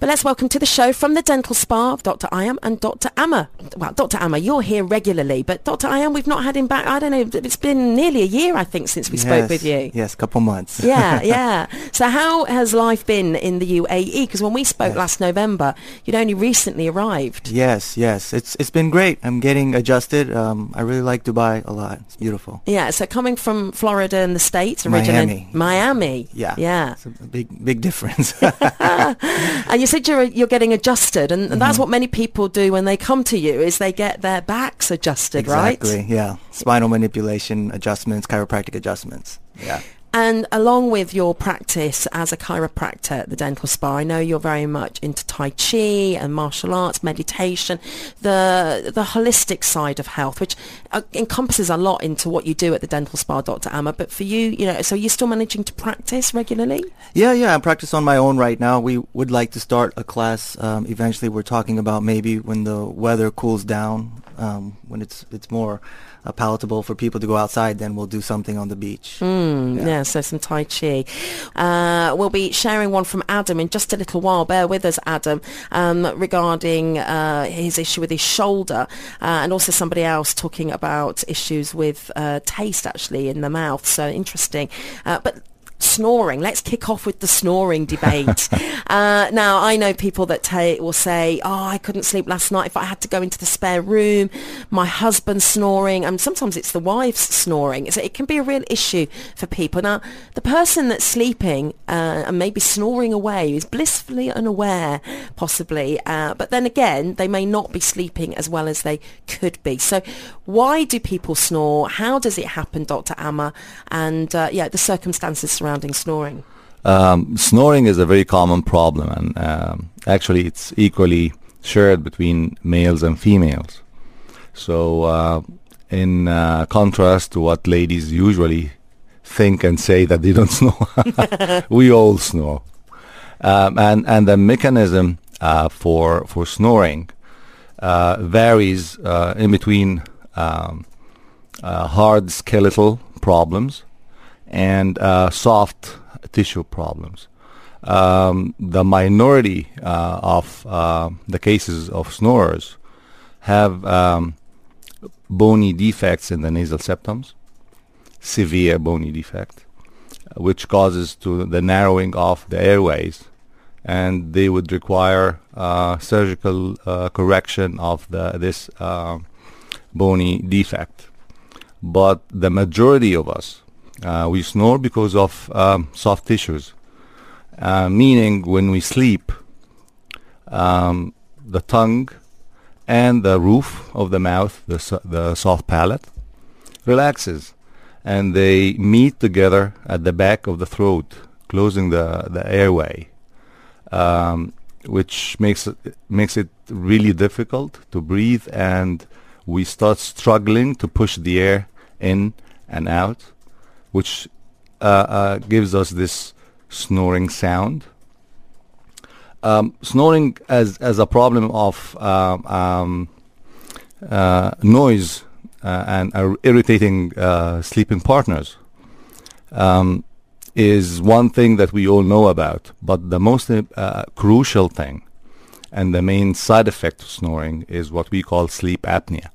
But let's welcome to the show from the dental spa Dr. Ayam and Dr. Amer. Well, Dr. Amer, you're here regularly, but Dr. Ayam, we've not had him back. I don't know. It's been nearly a year, I think, since we yes, spoke with you. Yes, a couple months. yeah, yeah. So how has life been in the UAE? Because when we spoke Yes. last November, you'd only recently arrived. Yes, yes. It's it's been great. I'm getting adjusted. Um, I really like Dubai a lot. It's beautiful. Yeah, so coming from Florida and the States originally. Miami. Miami. Yeah. Yeah. It's a big big difference. And you said you're, you're getting adjusted, and, Mm-hmm. that's what many people do when they come to you, is they get their backs adjusted, exactly. right? Exactly. Yeah. Spinal manipulation adjustments, chiropractic adjustments. Yeah. And along with your practice as a chiropractor at the dental spa, I know you're very much into Tai Chi and martial arts, meditation, the the holistic side of health, which uh, encompasses a lot into what you do at the dental spa, Dr. Amer. But for you, you know, so you're still managing to practice regularly? Yeah, yeah. I practice on my own right now. We would like to start a class. Um, eventually, we're talking about maybe when the weather cools down, um, when it's it's more uh, palatable for people to go outside. Then we'll do something on the beach. Mm, yeah. so some Tai Chi. Uh, we'll be sharing one from Adam in just a little while. Bear with us, Adam, um, regarding uh, his issue with his shoulder, uh, and also somebody else talking about issues with uh, taste actually in the mouth. So interesting. Uh, but snoring. Let's kick off with the snoring debate. uh, now, I know people that ta- will say, oh, I couldn't sleep last night if I had to go into the spare room. My husband's snoring. And sometimes it's the wife's snoring. So it can be a real issue for people. Now, the person that's sleeping uh, and maybe snoring away is blissfully unaware, possibly. Uh, but then again, they may not be sleeping as well as they could be. So why do people snore? How does it happen, Dr. Amer? And uh, yeah, the circumstances surrounding snoring. Um, snoring is a very common problem, and um, actually, it's equally shared between males and females. So, uh, in uh, contrast to what ladies usually think and say that they don't snore, we all snore, um, and and the mechanism uh, for for snoring uh, varies uh, in between um, uh, hard skeletal problems and uh, soft tissue problems. Um, the minority uh, of uh, the cases of snorers have um, bony defects in the nasal septums, severe bony defect, which causes to the narrowing of the airways, and they would require uh, surgical uh, correction of the this uh, bony defect. But the majority of us uh, we snore because of um, soft tissues, uh, meaning when we sleep, um, the tongue and the roof of the mouth, the, so- the soft palate, relaxes, and they meet together at the back of the throat, closing the, the airway, um, which makes it, makes it really difficult to breathe, and we start struggling to push the air in and out which uh, uh, gives us this snoring sound. Um, snoring as as a problem of um, um, uh, noise uh, and irritating uh, sleeping partners um, is one thing that we all know about. But the most crucial thing and the main side effect of snoring is what we call sleep apnea.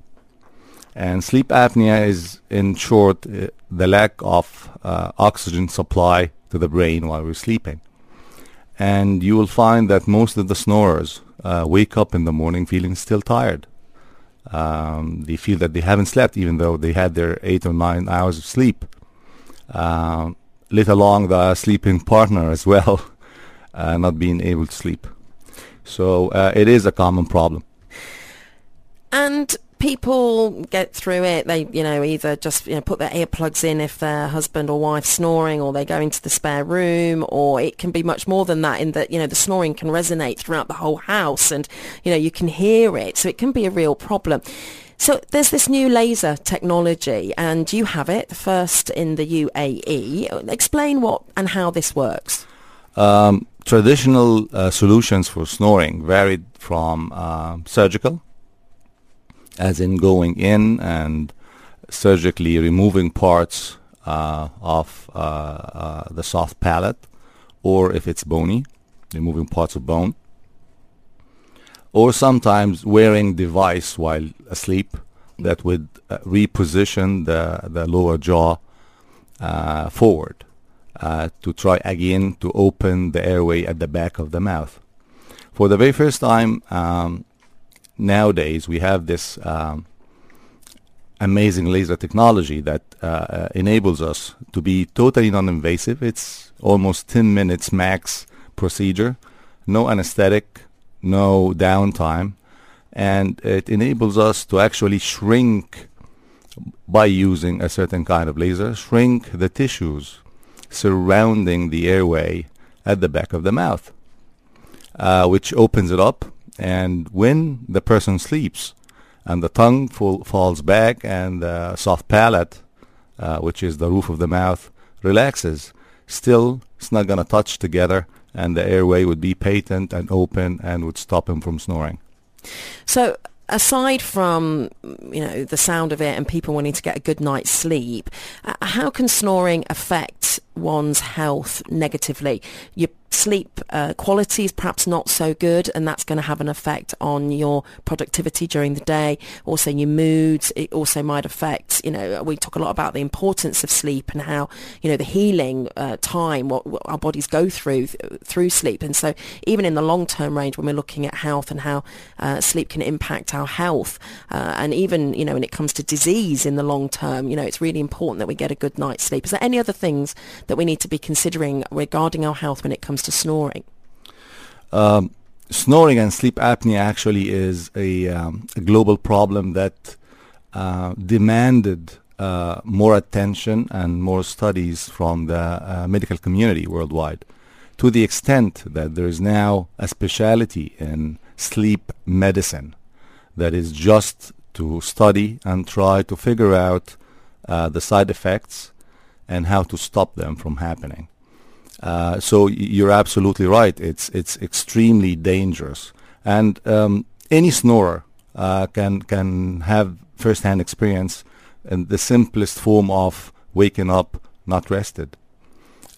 And sleep apnea is, in short, uh, the lack of uh, oxygen supply to the brain while we're sleeping. And you will find that most of the snorers uh, wake up in the morning feeling still tired. Um, they feel that they haven't slept even though they had their eight or nine hours of sleep. Um, let alone the sleeping partner as well, uh, not being able to sleep. So uh, it is a common problem. And people get through it. They, you know, either just you know put their earplugs in if their husband or wife's snoring, or they go into the spare room, or it can be much more than that. In that you know the snoring can resonate throughout the whole house, and you know you can hear it, so it can be a real problem. So there's this new laser technology, and you have it first in the UAE. Explain what and how this works. Um, traditional uh, solutions for snoring varied from uh, surgical, as in going in and surgically removing parts uh, of uh, uh, the soft palate, or if it's bony, removing parts of bone, or sometimes wearing device while asleep that would uh, reposition the, the lower jaw uh, forward uh, to try again to open the airway at the back of the mouth. For the very first time um, nowadays, we have this um, amazing laser technology that uh, uh, enables us to be totally non-invasive. It's almost 10 minutes max procedure, no anesthetic, no downtime, and it enables us to actually shrink by using a certain kind of laser, shrink the tissues surrounding the airway at the back of the mouth, uh, which opens it up. And when the person sleeps and the tongue falls back and the soft palate, uh, which is the roof of the mouth, relaxes, still it's not going to touch together and the airway would be patent and open and would stop him from snoring. So aside from you know the sound of it and people wanting to get a good night's sleep, uh, how can snoring affect one's health negatively? Your sleep uh, quality is perhaps not so good and that's going to have an effect on your productivity during the day. Also your moods it also might affect you know we talk a lot about the importance of sleep and how you know the healing uh, time what, what, our bodies go through through sleep. And so even in the long term range when we're looking at health and how uh, sleep can impact our health uh, and even you know when it comes to disease in the long term you know it's really important that we get a good night's sleep. Is there any other things that we need to be considering regarding our health when it comes to snoring? Um, snoring and sleep apnea actually is a, um, a global problem that uh, demanded uh, more attention and more studies from the uh, medical community worldwide to the extent that there is now a specialty in sleep medicine that is just to study and try to figure out uh, the side effects and how to stop them from happening. Uh, so you're absolutely right. It's it's extremely dangerous, and um, any snorer uh, can can have first-hand experience in the simplest form of waking up not rested.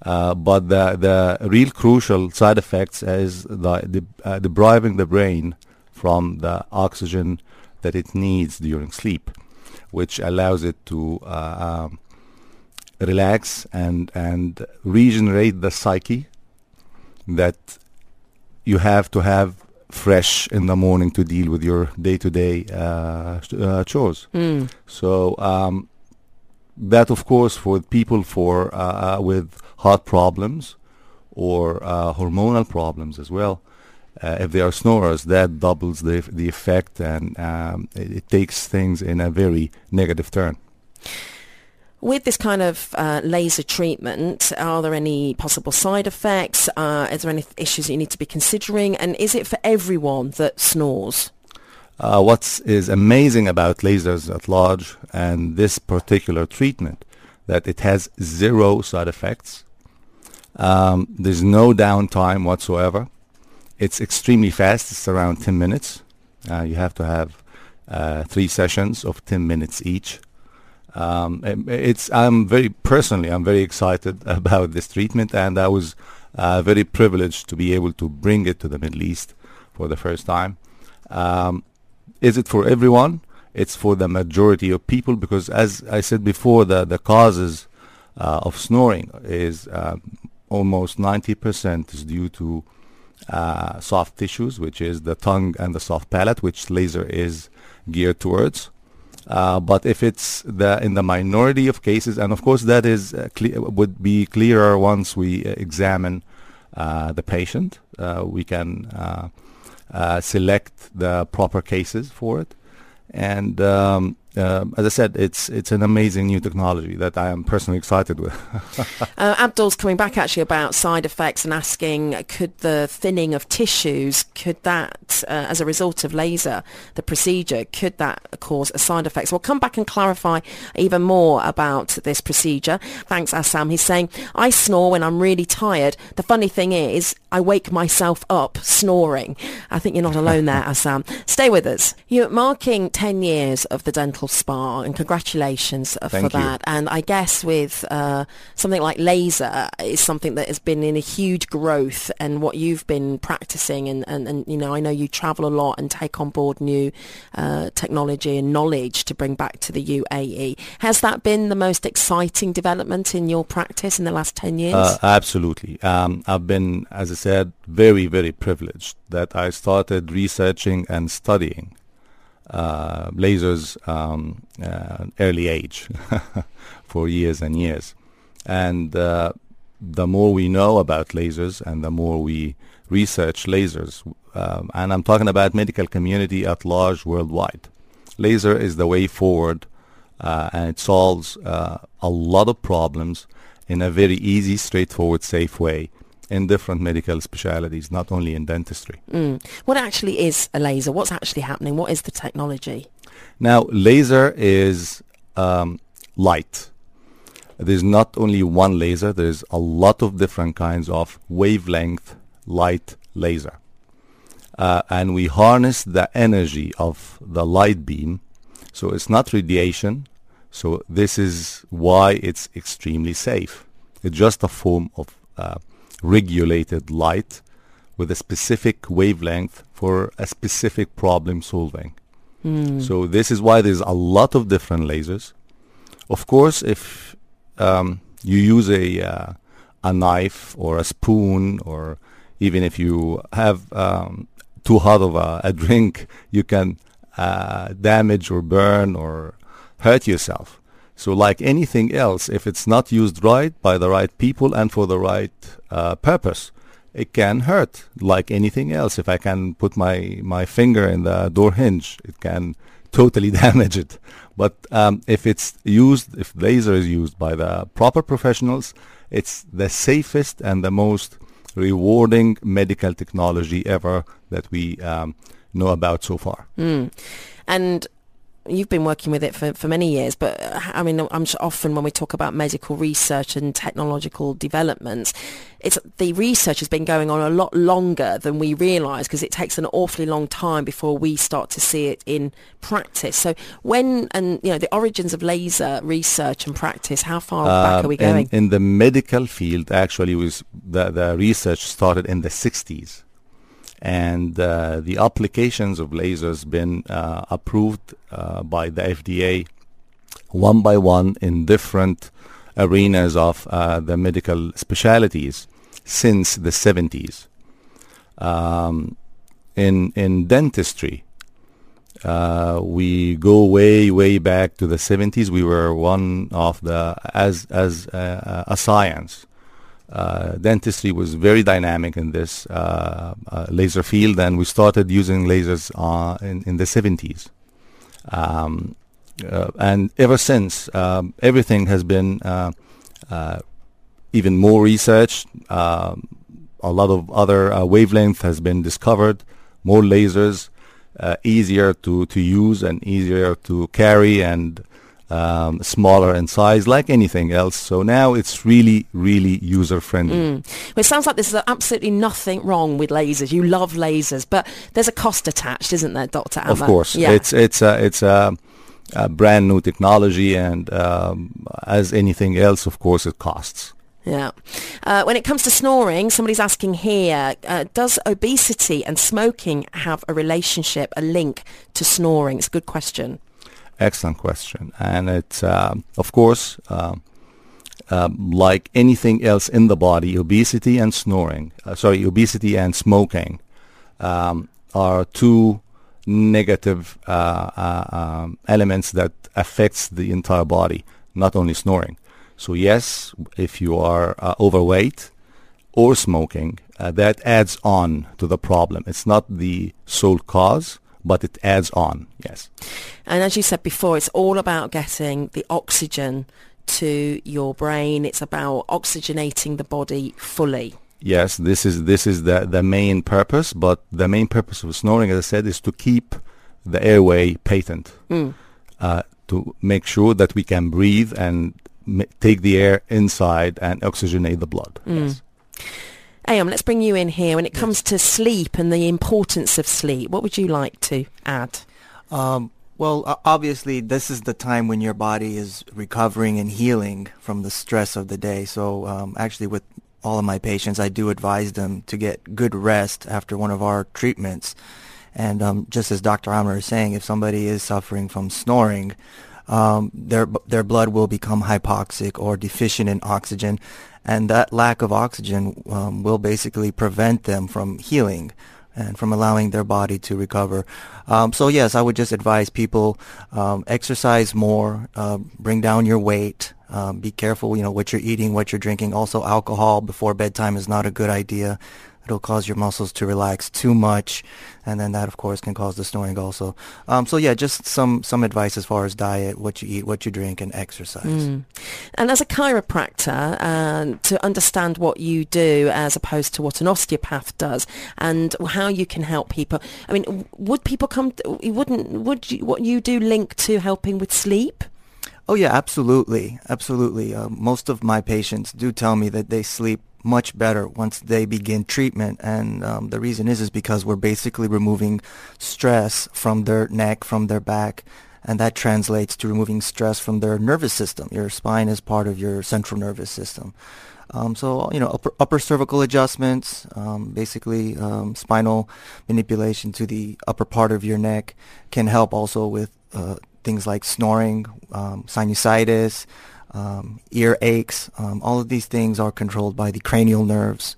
Uh, but the the real crucial side effects is the, the uh, depriving the brain from the oxygen that it needs during sleep, which allows it to uh, um, relax and and regenerate the psyche that you have to have fresh in the morning to deal with your day-to-day uh, uh, chores. Mm. So um, that, of course, for people for uh, uh with heart problems or uh, hormonal problems as well. Uh, if they are snorers, that doubles the the effect, and um, it, it takes things in a very negative turn. With this kind of uh, laser treatment, are there any possible side effects? Uh, is there any issues you need to be considering? And is it for everyone that snores? Uh, what is amazing about lasers at large and this particular treatment, that it has zero side effects. Um, there's no downtime whatsoever. It's extremely fast. It's around 10 minutes. Uh, you have to have uh, three sessions of 10 minutes each um, it's I'm very personally I'm very excited about this treatment, and I was uh, very privileged to be able to bring it to the Middle East for the first time. Um, is it for everyone? It's for the majority of people because, as I said before, the the causes uh, of snoring is uh, almost 90% is due to uh, soft tissues, which is the tongue and the soft palate, which laser is geared towards. Uh, but if it's the in the minority of cases, and of course that is uh, would be clearer once we uh, examine uh, the patient, uh, we can select the proper cases for it. And um, um, as I said, it's it's an amazing new technology that I am personally excited with. uh, Abdul's coming back actually about side effects and asking, could the thinning of tissues, could that, uh, as a result of laser, the procedure, could that cause a side effect? So we'll come back and clarify even more about this procedure. Thanks, Assam. He's saying, I snore when I'm really tired. The funny thing is, I wake myself up snoring. I think you're not alone there, Assam. Stay with us. You're marking 10 years of the dental spa, and congratulations uh, for Thank you. that. And I guess with uh, something like laser is something that has been in a huge growth, and what you've been practicing, and, and, and you know, I know you travel a lot and take on board new uh, technology and knowledge to bring back to the UAE. Has that been the most exciting development in your practice in the last 10 years? Uh, absolutely. Um, I've been, as I said, very, very privileged that I started researching and studying uh, lasers um, uh, early age for years and years. And uh, the more we know about lasers and the more we research lasers, um, and I'm talking about medical community at large worldwide, laser is the way forward uh, and it solves uh, a lot of problems in a very easy, straightforward, safe way in different medical specialities, not only in dentistry. Mm. What actually is a laser? What's actually happening? What is the technology? Now, laser is um, light. There's not only one laser, there's a lot of different kinds of wavelength light laser. Uh, and we harness the energy of the light beam. So it's not radiation. So this is why it's extremely safe. It's just a form of uh, regulated light with a specific wavelength for a specific problem solving. So this is why there's a lot of different lasers. Of course, if um, you use a uh, a knife or a spoon, or even if you have um, too hot of a, a drink, you can uh, damage or burn or hurt yourself. So like anything else, if it's not used right by the right people and for the right uh, purpose, it can hurt like anything else. If I can put my, my finger in the door hinge, it can totally damage it. But um, if it's used, if laser is used by the proper professionals, it's the safest and the most rewarding medical technology ever that we um, know about so far. Mm. And you've been working with it for, for many years, but uh, I mean, I'm sure often when we talk about medical research and technological developments, it's the research has been going on a lot longer than we realise because it takes an awfully long time before we start to see it in practice. So when and you know the origins of laser research and practice, how far back are we Um, in- going? In, the medical field, actually, was the, the research started in the 60s. And uh, the applications of lasers been uh, approved uh, by the FDA one by one in different arenas of uh, the medical specialities since the 70s. Um, in in dentistry, uh, we go way way back to the 70s. We were one of the as as a science. Uh, dentistry was very dynamic in this uh, uh, laser field, and we started using lasers in in the 70s. Um, and ever since, um, everything has been even more researched. Um, a lot of other uh, wavelength has been discovered, more lasers, uh, easier to, to use and easier to carry and um, smaller in size, like anything else. So now it's really, really user friendly. Mm. Well, it sounds like there's absolutely nothing wrong with lasers. You love lasers, but there's a cost attached, isn't there, Dr. Of course, Yeah. it's it's a it's a, a brand new technology, and um, as anything else, of course, it costs. Yeah. Uh, when it comes to snoring, somebody's asking here, uh, does obesity and smoking have a relationship, a link to snoring? It's a good question. Excellent question, and it's um, of course um, um, like anything else in the body, obesity and snoring. Uh, sorry, obesity and smoking um, are two negative uh, uh, um, elements that affects the entire body, not only snoring. So yes, if you are uh, overweight or smoking, uh, that adds on to the problem. It's not the sole cause, but it adds on. Yes. And as you said before, it's all about getting the oxygen to your brain. It's about oxygenating the body fully. Yes, this is this is the the main purpose, but the main purpose of snoring, as I said, is to keep the airway patent, Mm. uh, to make sure that we can breathe and m- take the air inside and oxygenate the blood. Mm. Yes. Ayam, let's bring you in here. When it comes to sleep and the importance of sleep, what would you like to add? Um, well, obviously, this is the time when your body is recovering and healing from the stress of the day. So, um, actually, with all of my patients, I do advise them to get good rest after one of our treatments. And um, just as Dr. Amer is saying, if somebody is suffering from snoring, um, their their blood will become hypoxic or deficient in oxygen, and that lack of oxygen um, will basically prevent them from healing and from allowing their body to recover. Um, so yes, I would just advise people um, exercise more, uh, bring down your weight, um, be careful, you know, what you're eating, what you're drinking. Also, alcohol before bedtime is not a good idea. It'll cause your muscles to relax too much, and then that, of course, can cause the snoring also. Um, so yeah, just some some advice as far as diet, what you eat, what you drink, and exercise. Mm. And as a chiropractor, uh, to understand what you do as opposed to what an osteopath does, and how you can help people. I mean, would people come? You wouldn't? Would you, what you do link to helping with sleep? Oh yeah, absolutely, absolutely. Uh, most of my patients do tell me that they sleep much better once they begin treatment, and um, the reason is is because we're basically removing stress from their neck, from their back, and that translates to removing stress from their nervous system. Your spine is part of your central nervous system. Um, so you know, upper, upper cervical adjustments, um, basically um, spinal manipulation to the upper part of your neck, can help also with uh, things like snoring, um, sinusitis, um, ear aches. Um, all of these things are controlled by the cranial nerves.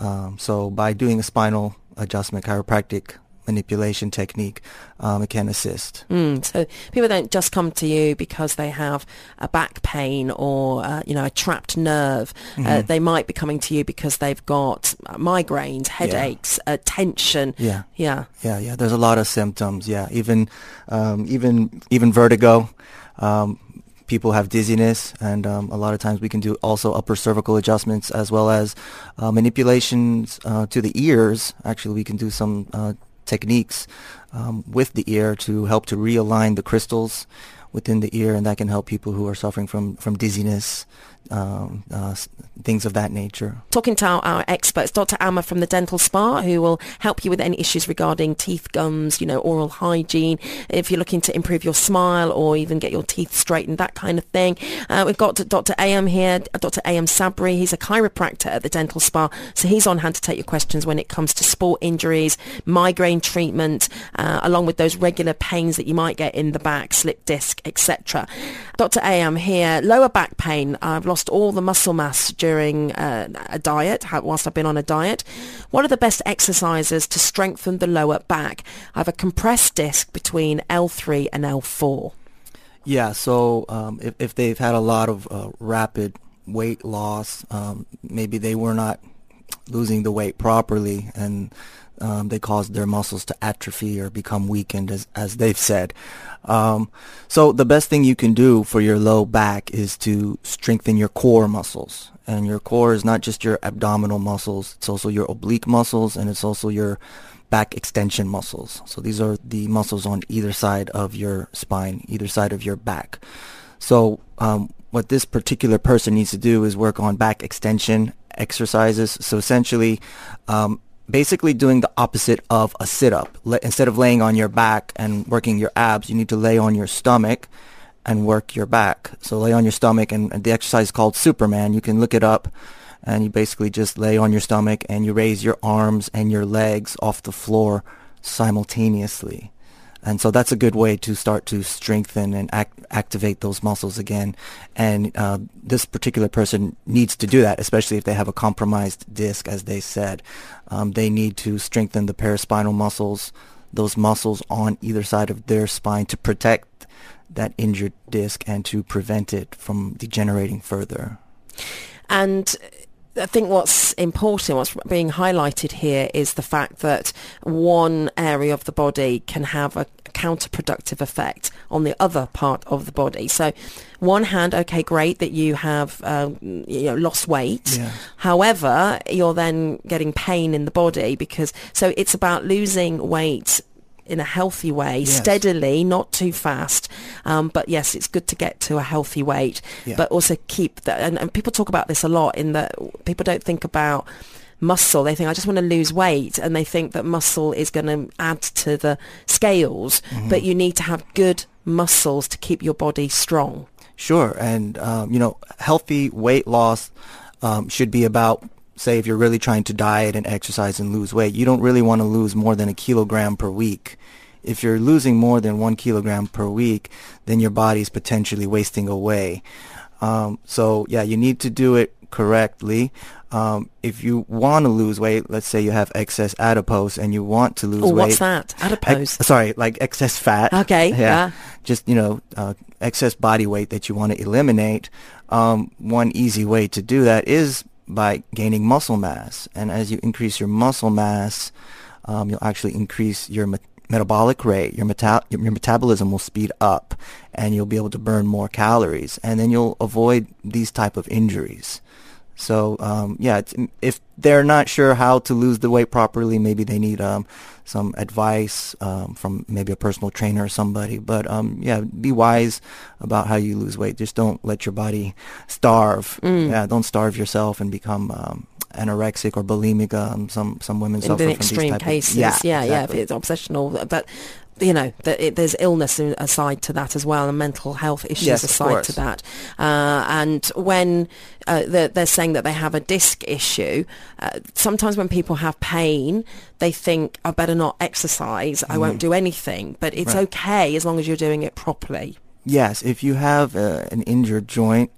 Um, so by doing a spinal adjustment chiropractic manipulation technique, um, it can assist. Mm, so people don't just come to you because they have a back pain or uh, you know a trapped nerve. Mm-hmm. Uh, they might be coming to you because they've got migraines, headaches, uh, tension. Yeah. Yeah. Yeah, yeah. There's a lot of symptoms. Yeah, even um, even even vertigo. Um, people have dizziness, and um, a lot of times we can do also upper cervical adjustments as well as uh, manipulations uh, to the ears. Actually, we can do some uh, techniques um, with the ear to help to realign the crystals within the ear, and that can help people who are suffering from from dizziness, um, uh, things of that nature. Talking to our, our experts, Dr. Amer from the Dental Spa, who will help you with any issues regarding teeth, gums, you know, oral hygiene. If you're looking to improve your smile or even get your teeth straightened, that kind of thing. Uh, we've got Dr. Am here, Dr. Am Sabri. He's a chiropractor at the Dental Spa, so he's on hand to take your questions when it comes to sport injuries, migraine treatment, uh, along with those regular pains that you might get in the back, slip disc, etc. Dr. Am here, lower back pain. I've lost all the muscle mass during uh, a diet, whilst I've been on a diet. What are the best exercises to strengthen the lower back? I have a compressed disc between L3 and L4. Yeah, so um, if, if they've had a lot of uh, rapid weight loss, um, maybe they were not losing the weight properly and um, they cause their muscles to atrophy or become weakened, as, as they've said. Um, so the best thing you can do for your low back is to strengthen your core muscles. And your core is not just your abdominal muscles, it's also your oblique muscles and it's also your back extension muscles. So these are the muscles on either side of your spine, either side of your back. So um, what this particular person needs to do is work on back extension exercises. So essentially, um, basically doing the opposite of a sit-up. Le- instead of laying on your back and working your abs, you need to lay on your stomach and work your back. So lay on your stomach, and, and the exercise is called Superman. You can look it up, and you basically just lay on your stomach and you raise your arms and your legs off the floor simultaneously. And so that's a good way to start to strengthen and act, activate those muscles again. And uh, this particular person needs to do that, especially if they have a compromised disc, as they said. Um, they need to strengthen the paraspinal muscles, those muscles on either side of their spine to protect that injured disc and to prevent it from degenerating further. And I think what's important, what's being highlighted here is the fact that one area of the body can have a counterproductive effect on the other part of the body. So one hand, okay, great that you have um, you know, lost weight. Yeah. However, you're then getting pain in the body because, so it's about losing weight in a healthy way, Yes. steadily, not too fast. Um, but yes, it's good to get to a healthy weight, Yeah. but also keep that. And, and people talk about this a lot in that people don't think about muscle. They think, I just want to lose weight. And they think that muscle is going to add to the scales. Mm-hmm. But you need to have good muscles to keep your body strong. Sure, and um, you know, healthy weight loss um, should be about, say, if you're really trying to diet and exercise and lose weight, you don't really want to lose more than a kilogram per week. If you're losing more than one kilogram per week, then your body's potentially wasting away. Um, so yeah, you need to do it correctly. Um, if you want to lose weight, let's say you have excess adipose and you want to lose weight. what's that? Adipose. Ex- sorry, like excess fat. Okay, yeah. Just, you know, uh, excess body weight that you want to eliminate. Um, one easy way to do that is by gaining muscle mass. And as you increase your muscle mass, um, you'll actually increase your me- metabolic rate. Your, meta- your metabolism will speed up and you'll be able to burn more calories. And then you'll avoid these type of injuries. So um, yeah, if they're not sure how to lose the weight properly, maybe they need um, some advice um, from maybe a personal trainer or somebody. But um, yeah, be wise about how you lose weight. Just don't let your body starve. Mm. Yeah, don't starve yourself and become um, anorexic or bulimic. Um, some some women in suffer from these extreme type cases. Of, yeah, yeah, yeah, if it's obsessional, but you know, that it, there's illness aside to that as well, and mental health issues Yes, aside to that. Uh, and when uh, they're, they're saying that they have a disc issue, uh, sometimes when people have pain, they think I better not exercise, I won't do anything. But it's Mm-hmm. Right. okay as long as you're doing it properly. Yes, if you have uh, an injured joint,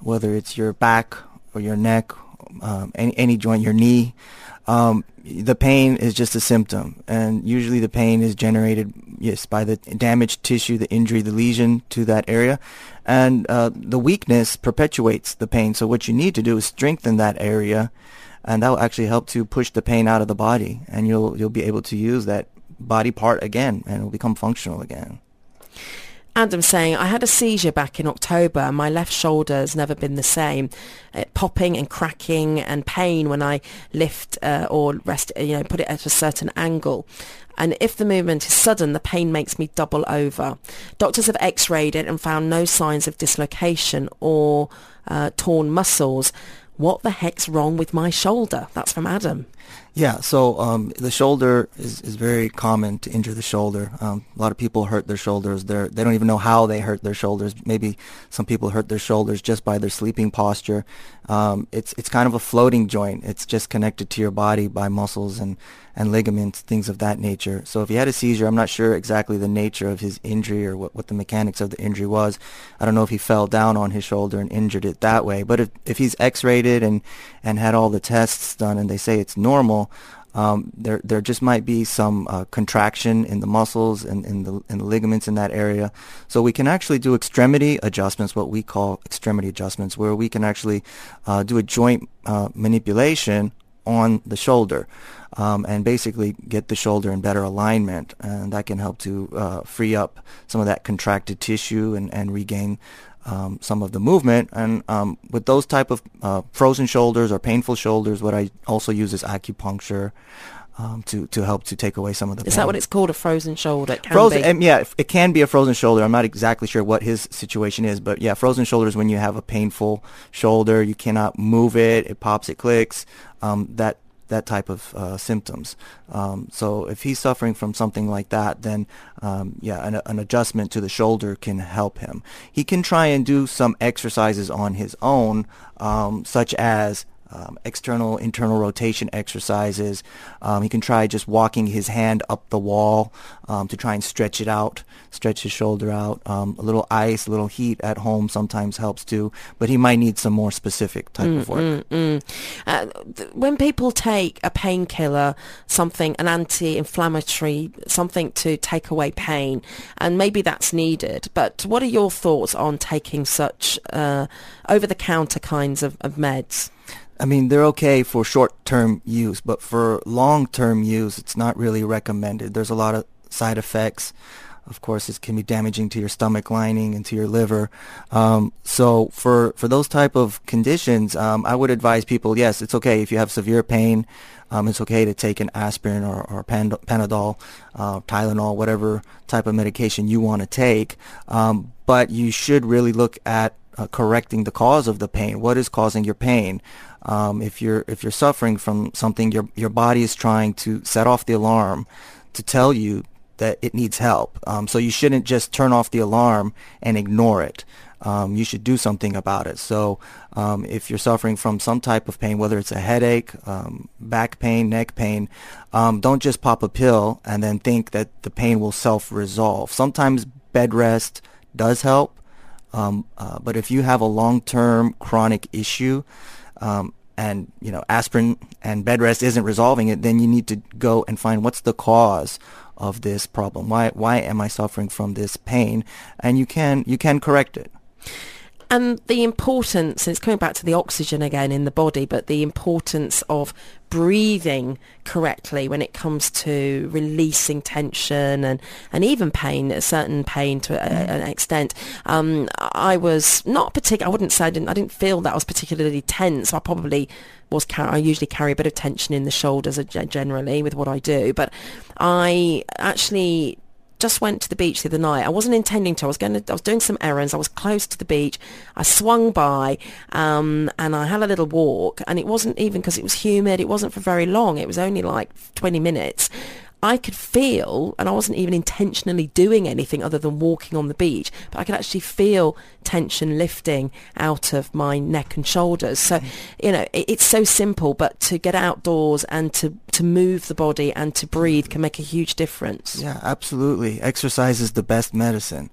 whether it's your back or your neck, um, any any joint, your knee, um, the pain is just a symptom, and usually the pain is generated yes by the damaged tissue, the injury, the lesion to that area, and uh, the weakness perpetuates the pain. So what you need to do is strengthen that area, and that will actually help to push the pain out of the body, and you'll you'll be able to use that body part again, and it will become functional again. Adam saying, I had a seizure back in October and my left shoulder has never been the same. Uh, popping and cracking and pain when I lift uh, or rest, uh, you know, put it at a certain angle. And if the movement is sudden, the pain makes me double over. Doctors have x-rayed it and found no signs of dislocation or uh, torn muscles. What the heck's wrong with my shoulder? That's from Adam. Yeah, so um, the shoulder is, is very common to injure the shoulder. Um, a lot of people hurt their shoulders. They're, they don't even know how they hurt their shoulders. Maybe some people hurt their shoulders just by their sleeping posture. Um, it's it's kind of a floating joint. It's just connected to your body by muscles and, and ligaments, things of that nature. So if he had a seizure, I'm not sure exactly the nature of his injury or what, what the mechanics of the injury was. I don't know if he fell down on his shoulder and injured it that way. But if, if he's x-rated and, and had all the tests done and they say it's normal, um, there there just might be some uh, contraction in the muscles and in the in the ligaments in that area. So we can actually do extremity adjustments, what we call extremity adjustments, where we can actually uh, do a joint uh, manipulation on the shoulder um, and basically get the shoulder in better alignment, and that can help to uh, free up some of that contracted tissue and, and regain um, some of the movement. And um, with those type of uh, frozen shoulders or painful shoulders, what I also use is acupuncture um, to to help to take away some of the. Is pain. that what it's called? A frozen shoulder? It can Frozen, be. um, yeah, it can be a frozen shoulder. I'm not exactly sure what his situation is, but yeah, frozen shoulder is when you have a painful shoulder, you cannot move it, it pops, it clicks, um, that that type of uh, symptoms. Um, so if he's suffering from something like that, then um, yeah, an, an adjustment to the shoulder can help him. He can try and do some exercises on his own, um, such as um, external internal rotation exercises. Um, he can try just walking his hand up the wall um, to try and stretch it out, stretch his shoulder out. Um, a little ice, a little heat at home sometimes helps too, but he might need some more specific type of work. Mm. Uh, th- when people take a painkiller, something, an anti-inflammatory, something to take away pain, and maybe that's needed, but what are your thoughts on taking such uh, over-the-counter kinds of, of meds? I mean, they're okay for short-term use, but for long-term use, it's not really recommended. There's a lot of side effects. Of course, it can be damaging to your stomach lining and to your liver. Um, so for, for those type of conditions, um, I would advise people, yes, it's okay if you have severe pain. Um, it's okay to take an aspirin or, or Pan- Panadol, uh, Tylenol, whatever type of medication you want to take. Um, but you should really look at uh, correcting the cause of the pain. What is causing your pain? Um, if you're if you're suffering from something, your your body is trying to set off the alarm to tell you that it needs help. Um, so you shouldn't just turn off the alarm and ignore it. Um, you should do something about it. So um, if you're suffering from some type of pain, whether it's a headache, um, back pain, neck pain, um, don't just pop a pill and then think that the pain will self-resolve. Sometimes bed rest does help, um, uh, but if you have a long-term chronic issue, um, and you know aspirin and bed rest isn't resolving it, then you need to go and find what's the cause of this problem. Why why am I suffering from this pain? And you can you can correct it. And the importance, and it's coming back to the oxygen again in the body, but the importance of breathing correctly when it comes to releasing tension and, and even pain, a certain pain to a, an extent. Um, I was not particular. I wouldn't say I didn't. I didn't feel that I was particularly tense. I probably was. Car- I usually carry a bit of tension in the shoulders uh, generally with what I do, but I actually just went to the beach the other night. I wasn't intending to. I was going to. I was doing some errands. I was close to the beach. I swung by, um, and I had a little walk. And it wasn't even because it was humid. It wasn't for very long. It was only like 20 minutes. I could feel, and I wasn't even intentionally doing anything other than walking on the beach, but I could actually feel tension lifting out of my neck and shoulders. So, mm. you know, it, it's so simple, but to get outdoors and to, to move the body and to breathe can make a huge difference. Yeah, absolutely. Exercise is the best medicine.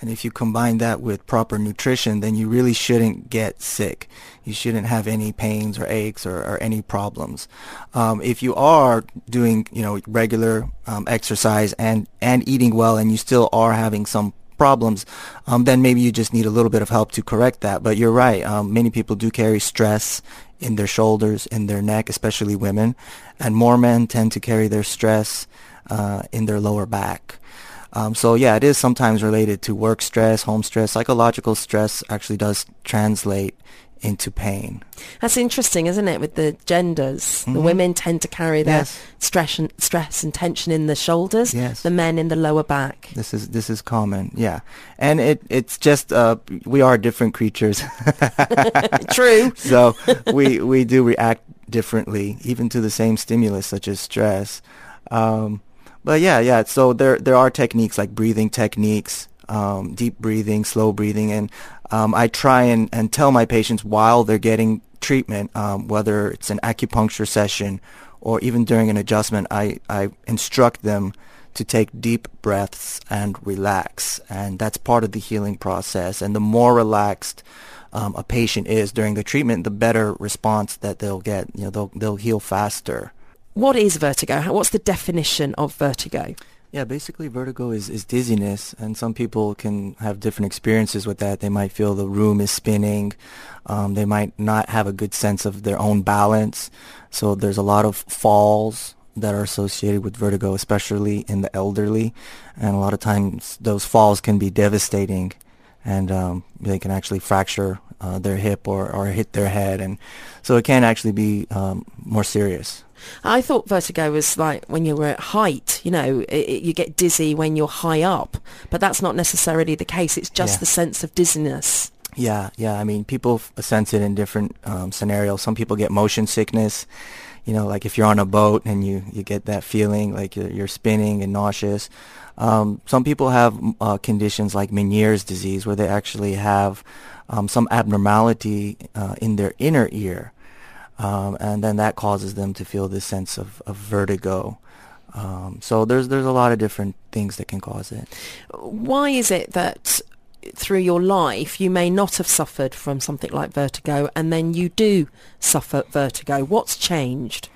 And if you combine that with proper nutrition, then you really shouldn't get sick. You shouldn't have any pains or aches or, or any problems. Um, if you are doing, you know, regular um, exercise and, and eating well and you still are having some problems, um, then maybe you just need a little bit of help to correct that. But you're right. Um, many people do carry stress in their shoulders, in their neck, especially women. And more men tend to carry their stress uh, in their lower back. Um, so yeah, it is sometimes related to work stress, home stress. Psychological stress actually does translate into pain. That's interesting, isn't it? With the genders, mm-hmm. the women tend to carry their yes. stress and stress and tension in the shoulders. Yes. The men in the lower back. This is this is common. Yeah, and it it's just uh, we are different creatures. True. so we we do react differently, even to the same stimulus such as stress. Um, but yeah, yeah. So there there are techniques like breathing techniques, um, deep breathing, slow breathing, and um, I try and, and tell my patients while they're getting treatment, um, whether it's an acupuncture session or even during an adjustment, I, I instruct them to take deep breaths and relax, and that's part of the healing process. And the more relaxed um, a patient is during the treatment, the better response that they'll get. You know, they'll they'll heal faster. What is vertigo? What's the definition of vertigo? Yeah, basically vertigo is, is dizziness, and some people can have different experiences with that. They might feel the room is spinning. Um, they might not have a good sense of their own balance. So there's a lot of falls that are associated with vertigo, especially in the elderly. And a lot of times those falls can be devastating, and um, they can actually fracture uh, their hip or, or hit their head. And so it can actually be um, more serious. I thought vertigo was like when you were at height, you know, it, it, you get dizzy when you're high up, but that's not necessarily the case. It's just yeah. the sense of dizziness. Yeah, yeah. I mean, people sense it in different um, scenarios. Some people get motion sickness. You know, like if you're on a boat and you, you get that feeling like you're, you're spinning and nauseous. Um, some people have uh, conditions like Meniere's disease where they actually have um, some abnormality uh, in their inner ear. Um, and then that causes them to feel this sense of, of vertigo. Um, so there's there's a lot of different things that can cause it. Why is it that through your life you may not have suffered from something like vertigo, and then you do suffer vertigo? What's changed?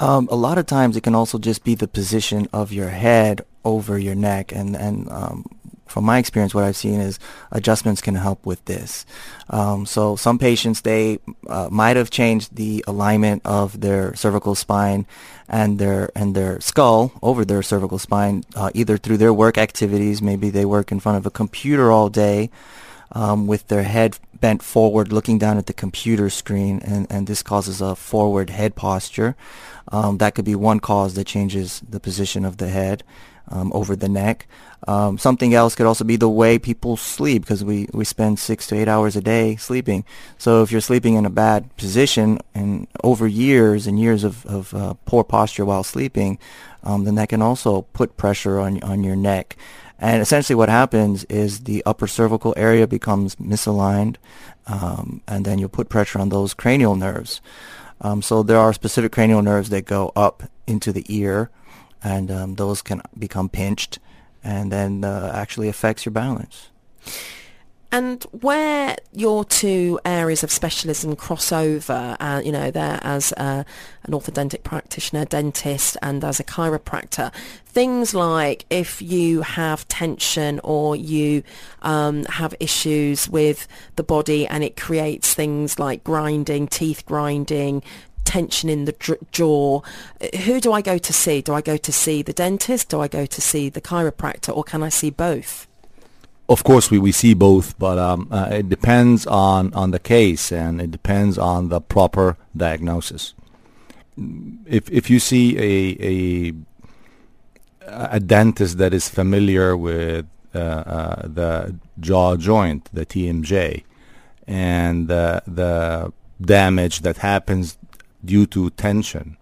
Um, a lot of times it can also just be the position of your head over your neck, and and um, from my experience, what I've seen is adjustments can help with this. Um, so some patients, they uh, might have changed the alignment of their cervical spine and their and their skull over their cervical spine, uh, either through their work activities. Maybe they work in front of a computer all day. um, with their head bent forward looking down at the computer screen and, and this causes a forward head posture. Um, that could be one cause that changes the position of the head um, over the neck. Um, something else could also be the way people sleep because we, we spend six to eight hours a day sleeping. So if you're sleeping in a bad position and over years and years of, of uh, poor posture while sleeping, um, then that can also put pressure on, on your neck. And essentially what happens is the upper cervical area becomes misaligned um, and then you'll put pressure on those cranial nerves. Um, so there are specific cranial nerves that go up into the ear and um, those can become pinched and then uh, actually affects your balance. And where your two areas of specialism cross over, uh, you know, there as uh, an orthodontic practitioner, dentist, and as a chiropractor, things like if you have tension or you um, have issues with the body and it creates things like grinding, teeth grinding, tension in the dr- jaw. Who do I go to see? Do I go to see the dentist? Do I go to see the chiropractor? Or can I see both? Of course, we, we see both, but um, uh, it depends on, on the case and it depends on the proper diagnosis. If if you see a a, a dentist that is familiar with uh, uh, the jaw joint, the TMJ, and the the damage that happens due to tension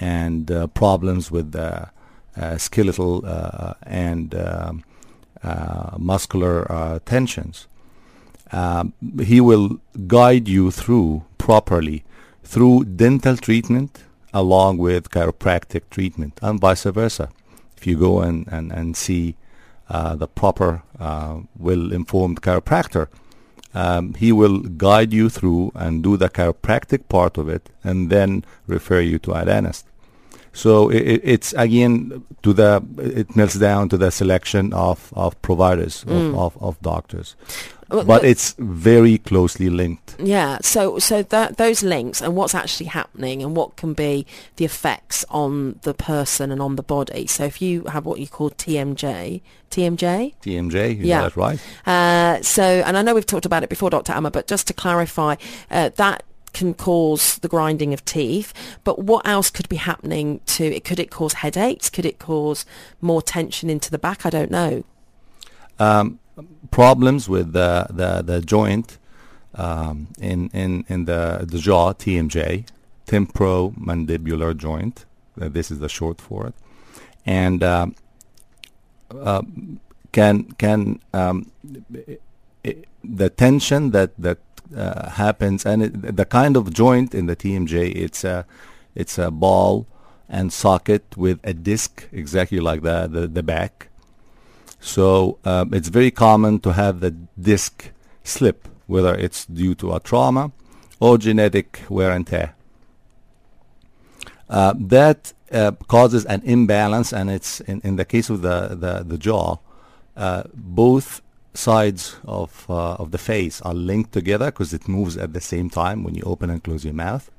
and uh, problems with the uh, skeletal uh, and um, uh, muscular uh, tensions. Um, he will guide you through properly through dental treatment along with chiropractic treatment and vice versa. If you go and, and, and see uh, the proper, uh, well-informed chiropractor, um, he will guide you through and do the chiropractic part of it and then refer you to a dentist. So it, it's again to the it melts down to the selection of, of providers mm. of, of, of, doctors, but it's very closely linked. Yeah. So so that those links and what's actually happening and what can be the effects on the person and on the body. So if you have what you call TMJ, TMJ, TMJ, yeah, that's right. Uh, so and I know we've talked about it before, Dr. Amer, but just to clarify, uh, that can cause the grinding of teeth, but what else could be happening to it? Could it cause headaches? Could it cause more tension into the back? I don't know. Um, problems with the the, the joint um, in in in the the jaw TMJ, temporomandibular joint. Uh, this is the short for it, and uh, uh, can can um, it, the tension that that uh, happens, and it, the kind of joint in the TMJ, it's a it's a ball and socket with a disc exactly like that, the the back. So um, it's very common to have the disc slip, whether it's due to a trauma or genetic wear and tear. Uh, that uh, causes an imbalance, and it's in, in the case of the the, the jaw, uh, both sides of uh, of the face are linked together because it moves at the same time when you open and close your mouth.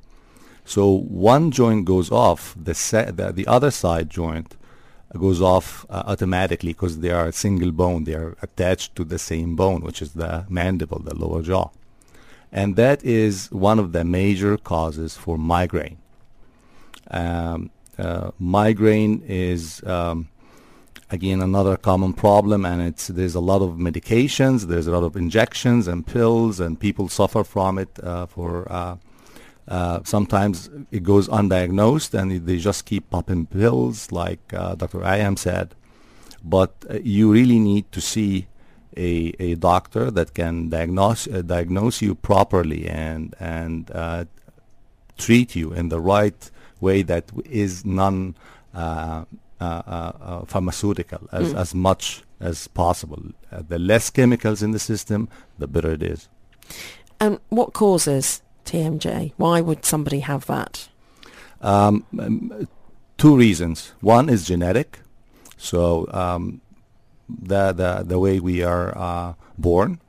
So one joint goes off, the se- the, the other side joint goes off uh, automatically because they are a single bone. They are attached to the same bone, which is the mandible, the lower jaw. And that is one of the major causes for migraine. Um, uh, migraine is um, again another common problem and it's there's a lot of medications there's a lot of injections and pills and people suffer from it uh, for uh, uh, sometimes it goes undiagnosed and they just keep popping pills like uh, Dr. Ayam said but uh, you really need to see a, a doctor that can diagnose uh, diagnose you properly and and treat you in the right way that is non pharmaceutical as, mm. as much as possible. the less chemicals in the system, the better it is. And what causes TMJ? Why would somebody have that? Um, um, two reasons. One is genetic. So um, the, the, the way we are uh, born.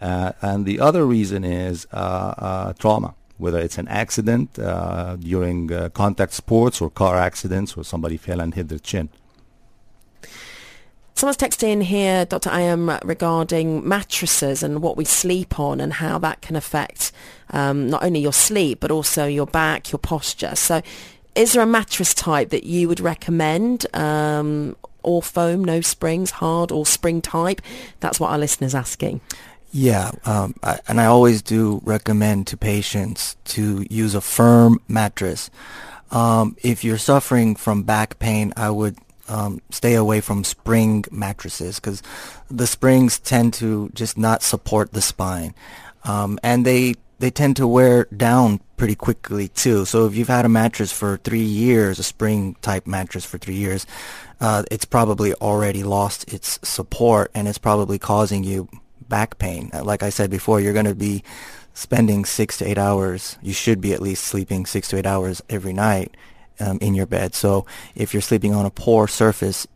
Uh, and the other reason is uh, trauma whether it's an accident uh, during uh, contact sports or car accidents or somebody fell and hit their chin. someone's texted in here, Dr. Ayam, regarding mattresses and what we sleep on and how that can affect um, not only your sleep but also your back, your posture. So, is there a mattress type that you would recommend? Um, all foam, no springs, hard or spring type? That's what our listeners asking. Yeah, um, I, and I always do recommend to patients to use a firm mattress. Um, if you're suffering from back pain, I would um, stay away from spring mattresses because the springs tend to just not support the spine, um, and they they tend to wear down pretty quickly too. So if you've had a mattress for three years, a spring type mattress for three years, uh, it's probably already lost its support and it's probably causing you back pain. Uh, like I said before, you're going to be spending six to eight hours. You should be at least sleeping six to eight hours every night um, in your bed. So if you're sleeping on a poor surface,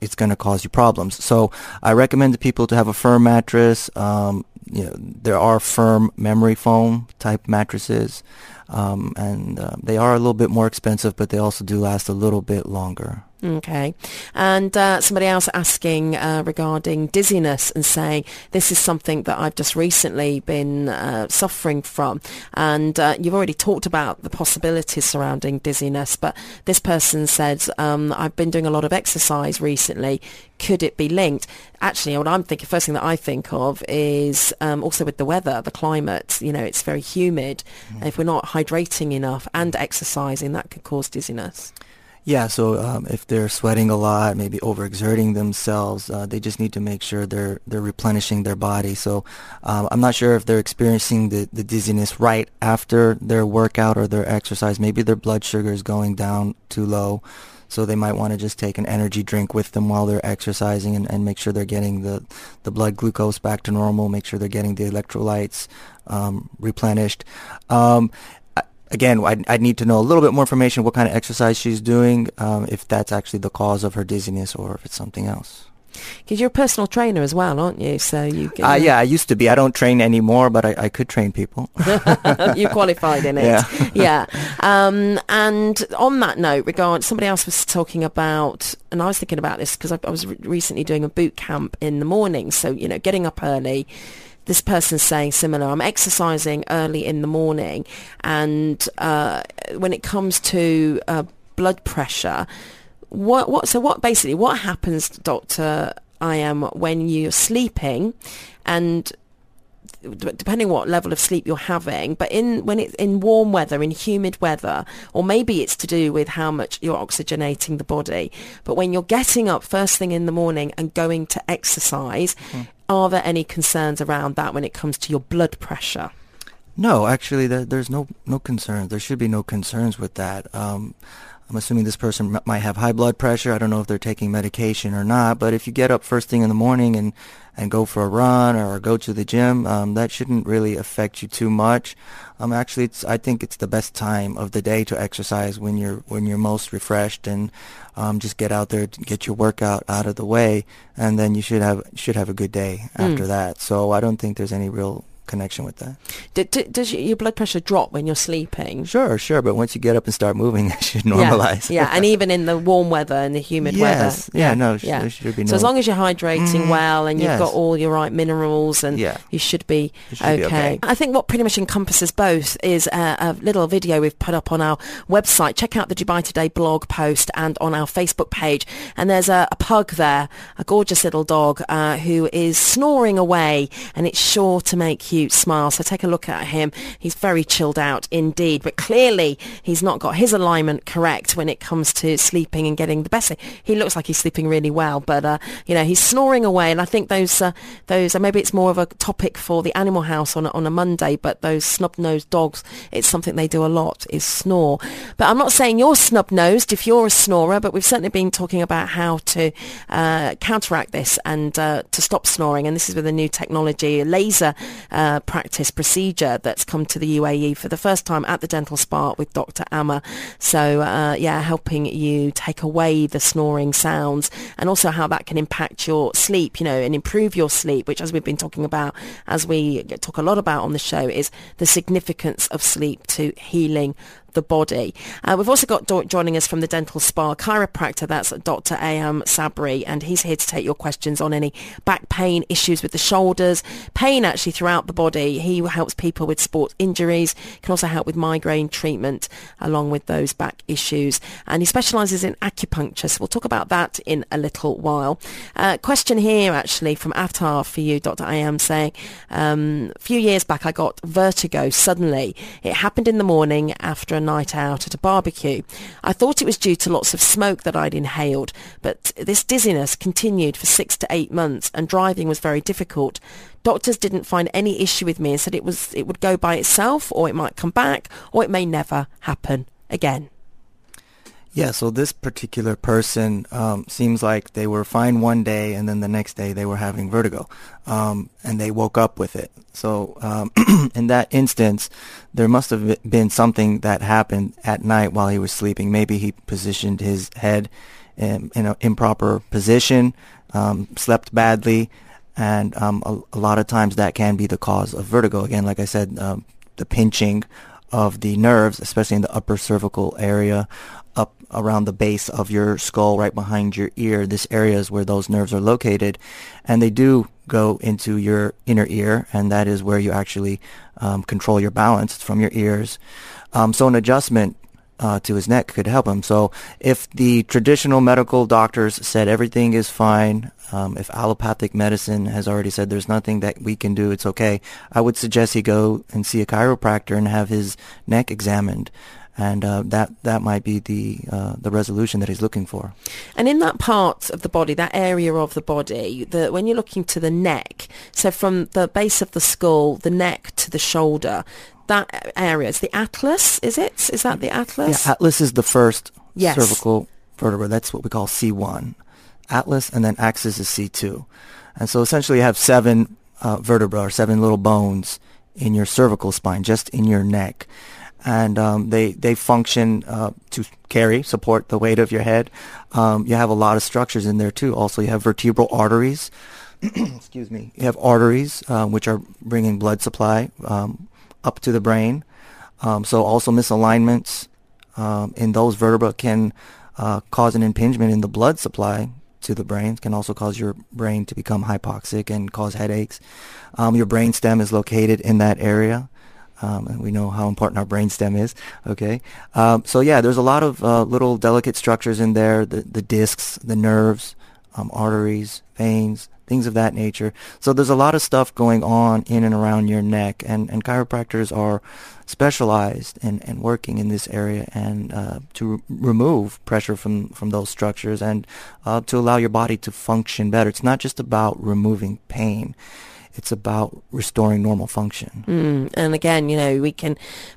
it's going to cause you problems. So I recommend to people to have a firm mattress. Um, you know, there are firm memory foam type mattresses, um, and uh, they are a little bit more expensive, but they also do last a little bit longer. Okay. And uh, somebody else asking uh, regarding dizziness and saying this is something that I've just recently been uh, suffering from. And uh, you've already talked about the possibilities surrounding dizziness, but this person said, um, I've been doing a lot of exercise recently. Could it be linked? Actually, what I'm thinking, first thing that I think of is um, also with the weather, the climate. You know, it's very humid. Mm. If we're not hydrating enough and exercising, that could cause dizziness. Yeah, so um, if they're sweating a lot, maybe overexerting themselves, uh, they just need to make sure they're they're replenishing their body. So um, I'm not sure if they're experiencing the, the dizziness right after their workout or their exercise. Maybe their blood sugar is going down too low. So they might want to just take an energy drink with them while they're exercising and, and make sure they're getting the, the blood glucose back to normal, make sure they're getting the electrolytes um, replenished. Um, again, I'd, I'd, need to know a little bit more information what kind of exercise she's doing, um, if that's actually the cause of her dizziness or if it's something else. Because you're a personal trainer as well, aren't you? So you. Can, uh, yeah, I used to be. I don't train anymore, but I, I could train people. you qualified in it. Yeah. yeah. Um, and on that note, regard somebody else was talking about, and I was thinking about this because I, I was re- recently doing a boot camp in the morning. So you know, getting up early this person's saying similar. I'm exercising early in the morning, and uh, when it comes to uh, blood pressure, what what so what basically what happens, Doctor Ayam when you're sleeping, and depending what level of sleep you're having, but in when it's in warm weather, in humid weather, or maybe it's to do with how much you're oxygenating the body. But when you're getting up first thing in the morning and going to exercise, mm. Are there any concerns around that when it comes to your blood pressure? No, actually, there, there's no no concerns. There should be no concerns with that. Um, I'm assuming this person might have high blood pressure. I don't know if they're taking medication or not, but if you get up first thing in the morning and, and go for a run or go to the gym, um, that shouldn't really affect you too much. Um, actually, it's, I think it's the best time of the day to exercise when you're, when you're most refreshed and, um, just get out there, get your workout out of the way, and then you should have, should have a good day after mm. that. So I don't think there's any real connection with that. D- d- does your blood pressure drop when you're sleeping? Sure, sure. But once you get up and start moving, it should normalize. Yeah, yeah. and even in the warm weather and the humid yes. weather. Yeah, yeah, no, yeah. there should be no... So as long as you're hydrating mm, well and you've got all your right minerals and yeah. you should be should okay. Be okay. I think what pretty much encompasses both is a, a little video we've put up on our website. Check out the Dubai Today blog post and on our Facebook page. And there's a, a pug there, a gorgeous little dog uh, who is snoring away and it's sure to make you cute smile. So take a look at him. He's very chilled out indeed, but clearly he's not got his alignment correct when it comes to sleeping and getting the best. He looks like he's sleeping really well, but uh, you know he's snoring away, and I think those uh, those uh, maybe it's more of a topic for the Animal House on on a Monday, but those snub-nosed dogs, it's something they do a lot is snore. But I'm not saying you're snub-nosed if you're a snorer, but we've certainly been talking about how to uh, counteract this and uh, to stop snoring, and this is with a new technology, a laser practice procedure that's come to the UAE for the first time at the Dental Spa with Dr. Amer. So, uh, yeah, helping you take away the snoring sounds and also how that can impact your sleep, you know, and improve your sleep, which as we've been talking about, as we talk a lot about on the show, is the significance of sleep to healing the body. Uh, we've also got do- joining us from the Dental Spa chiropractor, that's Dr. Ayam Sabri, and he's here to take your questions on any back pain, issues with the shoulders, pain actually throughout the body. He helps people with sports injuries, can also help with migraine treatment along with those back issues. And he specialises in acupuncture, so we'll talk about that in a little while. Uh, question here actually from Avatar for you, Dr. Ayam, saying, um, a few years back I got vertigo suddenly. It happened in the morning after a night out at a barbecue. I thought it was due to lots of smoke that I'd inhaled, but this dizziness continued for six to eight months and driving was very difficult. Doctors didn't find any issue with me and said it was it would go by itself or it might come back or it may never happen again. Yeah, so this particular person um, seems like they were fine one day and then the next day they were having vertigo um, and they woke up with it. So um, in that instance, there must have been something that happened at night while he was sleeping. Maybe he positioned his head in, in an improper position, um, slept badly, and um, a, a, lot of times that can be the cause of vertigo. Again, like I said, um, the pinching of the nerves, especially in the upper cervical area, up around the base of your skull, right behind your ear. This area is where those nerves are located, and they do go into your inner ear, and that is where you actually um, control your balance from your ears. Um, so an adjustment uh, to his neck could help him. So if the traditional medical doctors said everything is fine, um, if allopathic medicine has already said there's nothing that we can do, it's okay, I would suggest he go and see a chiropractor and have his neck examined and uh, that that might be the uh, the resolution that he's looking for. And in that part of the body, that area of the body, the, when you're looking to the neck, so from the base of the skull, the neck to the shoulder, that area is the atlas. Is it? Is that the atlas? Yeah, atlas is the first yes. cervical vertebra. That's what we call C1. Atlas, and then axis is C2. And so essentially, you have seven uh, vertebra or seven little bones in your cervical spine, just in your neck and um, they they function uh, to carry support the weight of your head. Um, you have a lot of structures in there too. Also, you have vertebral arteries. Excuse me. You have arteries uh, which are bringing blood supply um, up to the brain. Um, so also misalignments um, in those vertebrae can uh, cause an impingement in the blood supply to the brain. can also cause your brain to become hypoxic and cause headaches. Um, your brain stem is located in that area. Um, and we know how important our brainstem is. Okay, um, so yeah, there's a lot of uh, little delicate structures in there: the the discs, the nerves, um, arteries, veins, things of that nature. So there's a lot of stuff going on in and around your neck, and and chiropractors are specialized in, in working in this area and uh, to re- remove pressure from, from those structures and uh, to allow your body to function better. It's not just about removing pain it's about restoring normal function. Mm, and again, you know, we can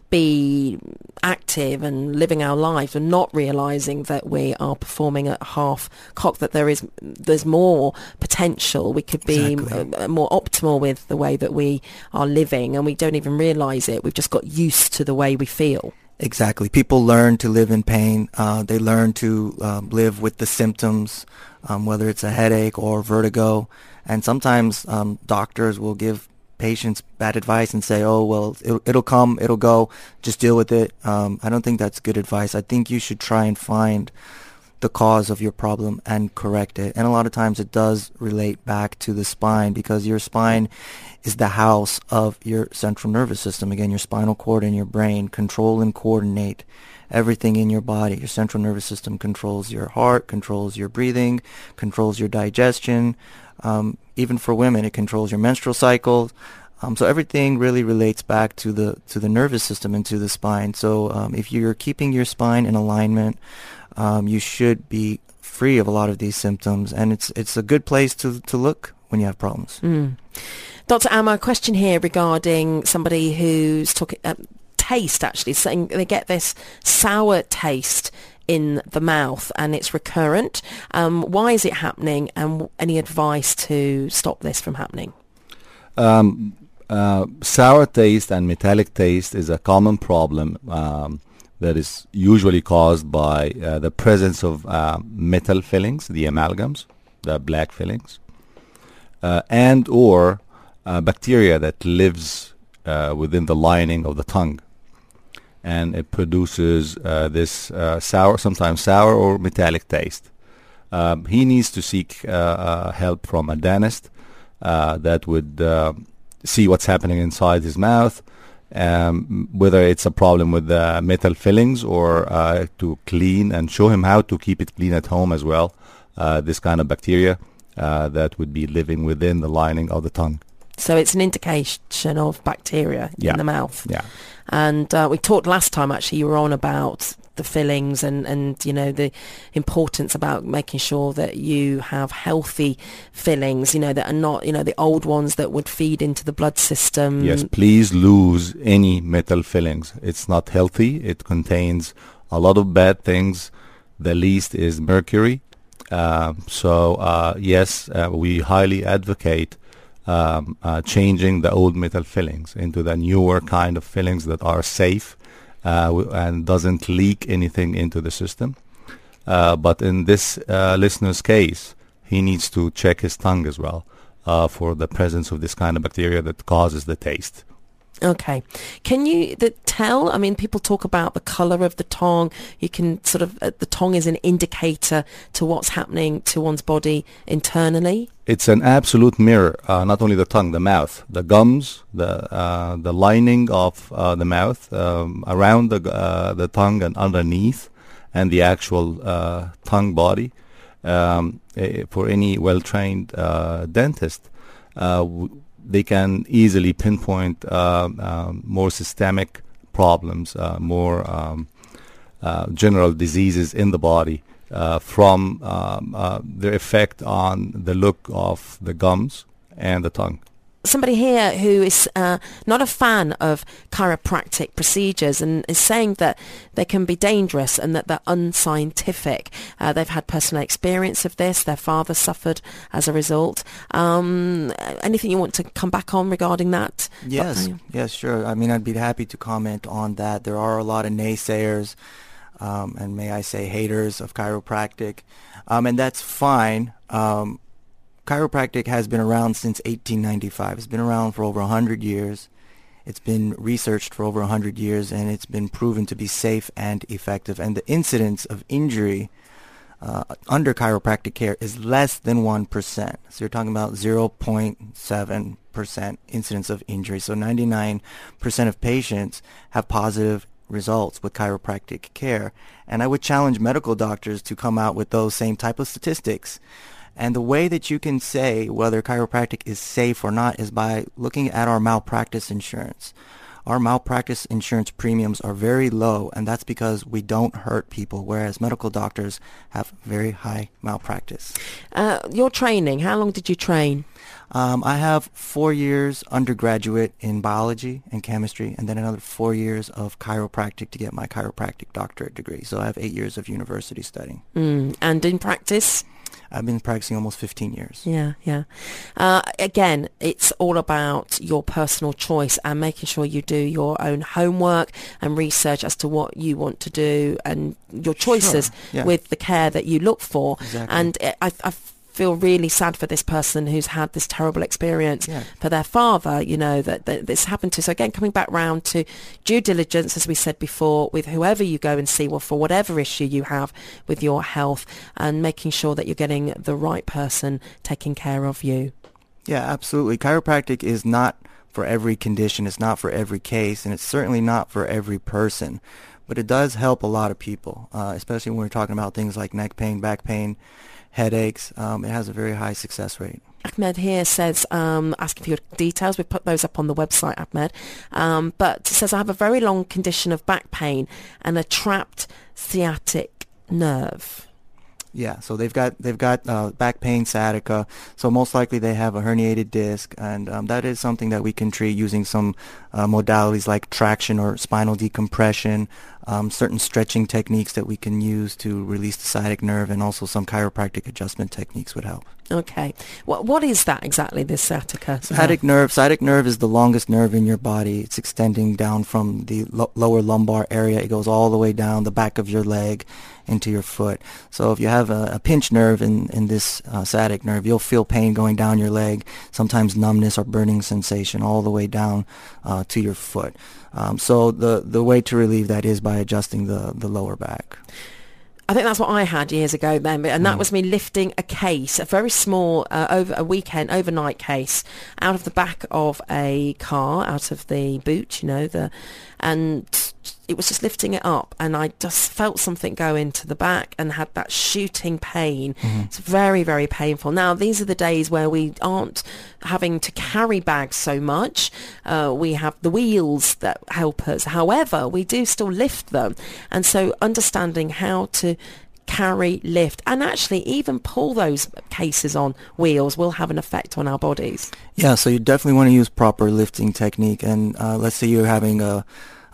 be active and living our lives and not realizing that we are performing at half cock that there is there's more potential we could be exactly. more optimal with the way that we are living and we don't even realize it we've just got used to the way we feel Exactly. People learn to live in pain. Uh, they learn to uh, live with the symptoms, um, whether it's a headache or vertigo. And sometimes um, doctors will give patients bad advice and say, "Oh, well, it'll, it'll come, it'll go. Just deal with it." Um, I don't think that's good advice. I think you should try and find the cause of your problem and correct it. And a lot of times it does relate back to the spine because your spine is the house of your central nervous system. Again, your spinal cord and your brain control and coordinate everything in your body. Your central nervous system controls your heart, controls your breathing, controls your digestion, um, even for women, it controls your menstrual cycle. Um, so everything really relates back to the to the nervous system and to the spine. So um, if you're keeping your spine in alignment, um, you should be free of a lot of these symptoms, and it's it's a good place to to look when you have problems. Mm. Dr. Amer, a question here regarding somebody who's talking uh, taste actually, saying they get this sour taste in the mouth and it's recurrent. Um, why is it happening and any advice to stop this from happening? Um, uh, sour taste and metallic taste is a common problem um, that is usually caused by uh, the presence of uh, metal fillings, the amalgams, the black fillings, uh, and or uh, bacteria that lives uh, within the lining of the tongue. And it produces uh, this uh, sour, sometimes sour or metallic taste. Um, he needs to seek uh, help from a dentist uh, that would uh, see what's happening inside his mouth, um, whether it's a problem with the metal fillings or uh, to clean and show him how to keep it clean at home as well. Uh, this kind of bacteria uh, that would be living within the lining of the tongue. So it's an indication of bacteria Yeah. in the mouth. Yeah. And uh, we talked last time actually you were on about the fillings and, and you know the importance about making sure that you have healthy fillings, you know, that are not, you know, the old ones that would feed into the blood system. Yes, please lose any metal fillings. It's not healthy. It contains a lot of bad things. The least is mercury. Uh, so uh, yes, uh, we highly advocate um, uh, changing the old metal fillings into the newer kind of fillings that are safe uh, and doesn't leak anything into the system. Uh, but in this uh, listener's case, he needs to check his tongue as well uh, for the presence of this kind of bacteria that causes the taste. Okay. Can you the, tell? I mean, people talk about the color of the tongue. You can sort of uh, the tongue is an indicator to what's happening to one's body internally. It's an absolute mirror, uh, not only the tongue, the mouth, the gums, the uh, the lining of uh, the mouth, um, around the uh, the tongue and underneath, and the actual uh, tongue body. Um, eh, for any well-trained uh, dentist, w- they can easily pinpoint um, um, more systemic problems, uh, more um, uh, general diseases in the body uh, from um, uh, their effect on the look of the gums and the tongue. Somebody here who is uh, not a fan of chiropractic procedures and is saying that they can be dangerous and that they're unscientific. Uh, they've had personal experience of this. Their father suffered as a result. Um, anything you want to come back on regarding that? Yes, Dr. yes, sure. I mean, I'd be happy to comment on that. There are a lot of naysayers, um, and may I say haters of chiropractic, um, and that's fine. Um, chiropractic has been around since 1895. It's been around for over 100 years. It's been researched for over 100 years, and it's been proven to be safe and effective. And the incidence of injury uh, under chiropractic care is less than 1%. So you're talking about 0.7% incidence of injury. So 99% of patients have positive results with chiropractic care. And I would challenge medical doctors to come out with those same type of statistics. And the way that you can say whether chiropractic is safe or not is by looking at our malpractice insurance. Our malpractice insurance premiums are very low, and that's because we don't hurt people, whereas medical doctors have very high malpractice. Uh, your training, how long did you train? Um, I have four years undergraduate in biology and chemistry, and then another four years of chiropractic to get my chiropractic doctorate degree. So I have eight years of university studying. Mm, and in practice? I've been practicing almost 15 years. Yeah, yeah. Uh, again, it's all about your personal choice and making sure you do your own homework and research as to what you want to do and your choices Sure, yeah. with the care that you look for. Exactly. And it, I, I feel really sad for this person who's had this terrible experience Yeah. for their father, you know, that, that this happened to. So again, coming back round to due diligence, as we said before, with whoever you go and see, well, for whatever issue you have with your health and making sure that you're getting the right person taking care of you. Yeah, absolutely. Chiropractic is not for every condition. It's not for every case, and it's certainly not for every person. But it does help a lot of people, uh, especially when we're talking about things like neck pain, back pain, headaches. Um, it has a very high success rate. Ahmed here says, um, asking for your details. We put those up on the website, Ahmed. Um, but says, I have a very long condition of back pain and a trapped sciatic nerve. Yeah, so they've got they've got uh, back pain, sciatica. So most likely they have a herniated disc, and um, that is something that we can treat using some uh, modalities like traction or spinal decompression, um, certain stretching techniques that we can use to release the sciatic nerve, and also some chiropractic adjustment techniques would help. Okay. What what is that exactly? This sciatica. Sciatic nerve. Sciatic nerve is the longest nerve in your body. It's extending down from the lo- lower lumbar area. It goes all the way down the back of your leg into your foot. So if you have a, a pinched nerve in in this uh, sciatic nerve, you'll feel pain going down your leg. Sometimes numbness or burning sensation all the way down uh, to your foot. Um, so the the way to relieve that is by adjusting the the lower back. I think that's what I had years ago then, and that mm. was me lifting a case, a very small, uh, over a weekend overnight case, out of the back of a car, out of the boot, you know, the, and it was just lifting it up and I just felt something go into the back and had that shooting pain. Mm-hmm. It's very, very painful. Now, these are the days where we aren't having to carry bags so much. Uh, we have the wheels that help us. However, we do still lift them. And so understanding how to carry, lift, and actually even pull those cases on wheels will have an effect on our bodies. Yeah, so you definitely want to use proper lifting technique. And uh, let's say you're having a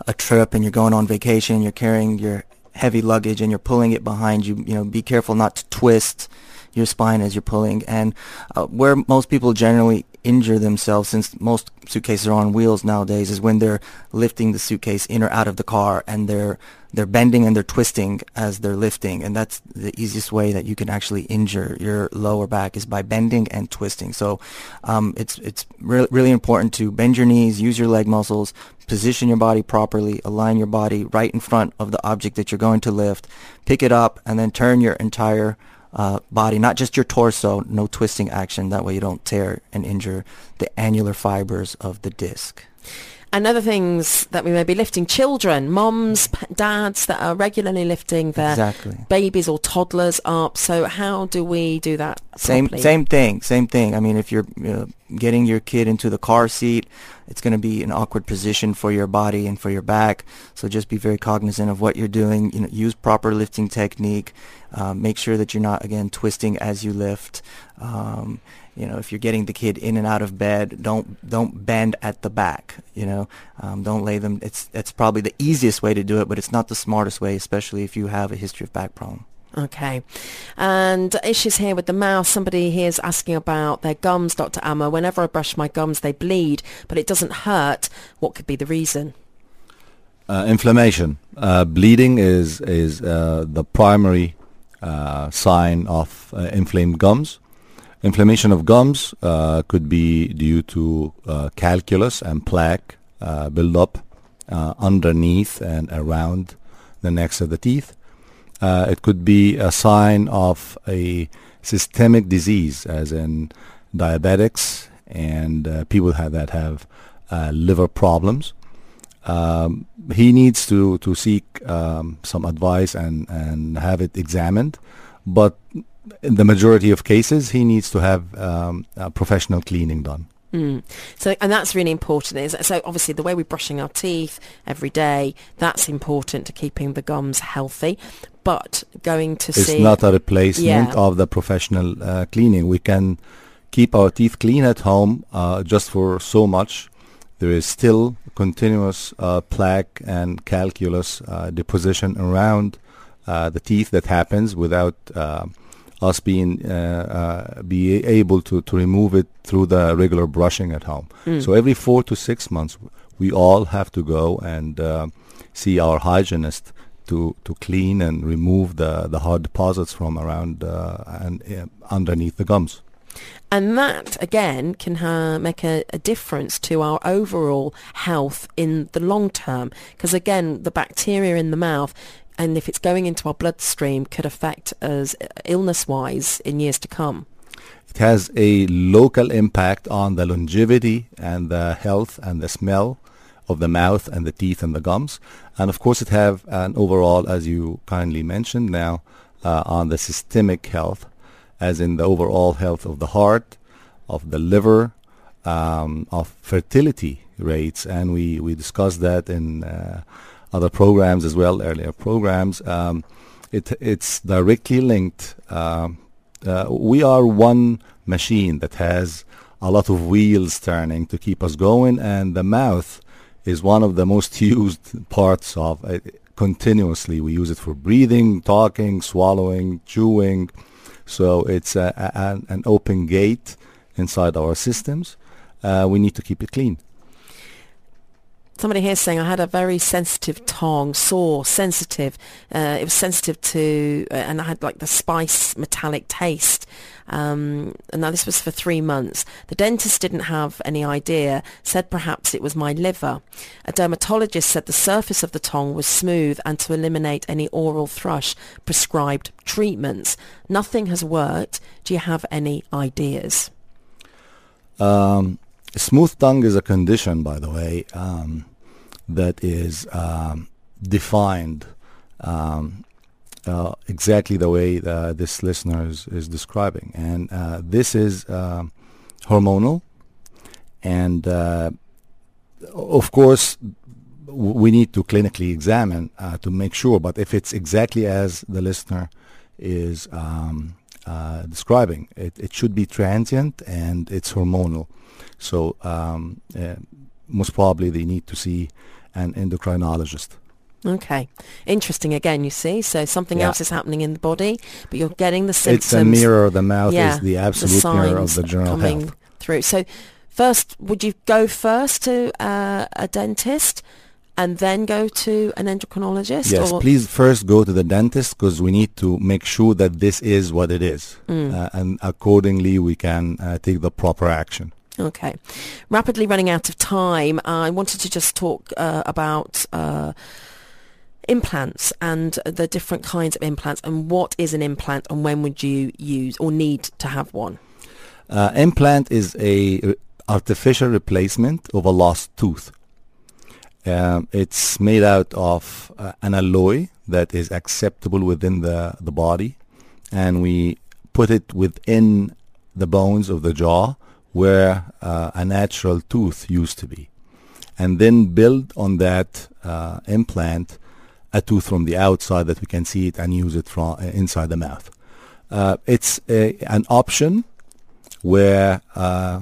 a trip and you're going on vacation, you're carrying your heavy luggage and you're pulling it behind you, you know, be careful not to twist your spine as you're pulling. And uh, where most people generally injure themselves, since most suitcases are on wheels nowadays, is when they're lifting the suitcase in or out of the car and they're they're bending and they're twisting as they're lifting. And that's the easiest way that you can actually injure your lower back is by bending and twisting. So um, it's it's re- really important to bend your knees, use your leg muscles, position your body properly, align your body right in front of the object that you're going to lift, pick it up, and then turn your entire uh, body, not just your torso, no twisting action. That way you don't tear and injure the annular fibers of the disc and other things that we may be lifting children moms dads that are regularly lifting their exactly. babies or toddlers up. So how do we do that same same thing same thing. I mean if you're uh, getting your kid into the car seat it's going to be an awkward position for your body and for your back. So just be very cognizant of what you're doing. You know use proper lifting technique. Uh, make sure that you're not again twisting as you lift. Um, you know, if you're getting the kid in and out of bed, don't don't bend at the back. You know, um, don't lay them. It's it's probably the easiest way to do it, but it's not the smartest way, especially if you have a history of back problem. Okay. And issues here with the mouth. Somebody here is asking about their gums, Dr. Amer. Whenever I brush my gums, they bleed, but it doesn't hurt. What could be the reason? Uh, inflammation. Uh, bleeding is is uh, the primary uh, sign of uh, inflamed gums. Inflammation of gums uh, could be due to uh, calculus and plaque uh, buildup uh, underneath and around the necks of the teeth. Uh, it could be a sign of a systemic disease, as in diabetics and uh, people have, that have liver problems. Um, he needs to to seek um, some advice and and have it examined, but in the majority of cases, he needs to have um, professional cleaning done. Mm. So, and that's really important. Is so obviously the way we're brushing our teeth every day. That's important to keeping the gums healthy. But going to it's see, not a replacement yeah. of the professional uh, cleaning. We can keep our teeth clean at home uh, just for so much. There is still continuous uh, plaque and calculus uh, deposition around uh, the teeth that happens without uh, us being uh, uh, be able to, to remove it through the regular brushing at home. Mm. So every four to six months, we all have to go and uh, see our hygienist to, to clean and remove the, the hard deposits from around uh, and uh, underneath the gums. And that, again, can uh, make a, a, difference to our overall health in the long term. Because, again, the bacteria in the mouth and if it's going into our bloodstream could affect us illness-wise in years to come. It has a local impact on the longevity and the health and the smell of the mouth and the teeth and the gums. And of course it have an overall, as you kindly mentioned now, uh, on the systemic health, as in the overall health of the heart, of the liver, um, of fertility rates. And we, we discussed that in uh, other programs as well, earlier programs. Um, it, it's directly linked. Uh, uh, we are one machine that has a lot of wheels turning to keep us going, and the mouth is one of the most used parts of it. Continuously, we use it for breathing, talking, swallowing, chewing. So it's a, a, an open gate inside our systems. Uh, we need to keep it clean. Somebody here saying I had a very sensitive tongue, sore, sensitive. Uh, it was sensitive to, uh, and I had like the spice metallic taste. Um, and now this was for three months. The dentist didn't have any idea, said perhaps it was my liver. A dermatologist said the surface of the tongue was smooth and to eliminate any oral thrush prescribed treatments. Nothing has worked. Do you have any ideas? Um, smooth tongue is a condition, by the way, um, that is um, defined um, uh, exactly the way uh, this listener is, is describing. And uh, this is uh, hormonal. And uh, of course, we need to clinically examine uh, to make sure. But if it's exactly as the listener is um, describing, it, it should be transient and it's hormonal. So um, most probably they need to see an endocrinologist. Okay. Interesting again, you see. So something Yeah. else is happening in the body, but you're getting the symptoms. It's a mirror. Of the mouth yeah, is the absolute mirror of the general coming health. through. So first, would you go first to uh, a dentist and then go to an endocrinologist? Yes, please first go to the dentist because we need to make sure that this is what it is. Mm. Uh, and accordingly we can uh, take the proper action. Okay. Rapidly running out of time, I wanted to just talk uh, about uh, implants and the different kinds of implants and what is an implant and when would you use or need to have one? Uh, implant is a r- artificial replacement of a lost tooth. Um, it's made out of uh, an alloy that is acceptable within the, the body and we put it within the bones of the jaw where uh, a natural tooth used to be and then build on that uh, implant a tooth from the outside that we can see it and use it from uh, inside the mouth. Uh, it's a, an option where uh,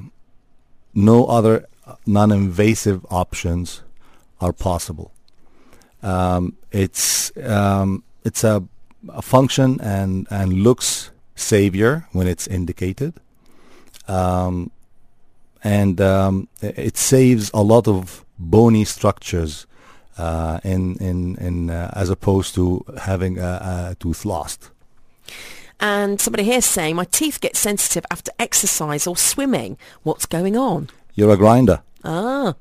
no other non-invasive options are possible. Um, it's um, it's a, a function and and looks savior when it's indicated, um, and um, it saves a lot of bony structures uh, in in in uh, as opposed to having a, a tooth lost. And somebody here is saying my teeth get sensitive after exercise or swimming. What's going on? You're a grinder. Ah,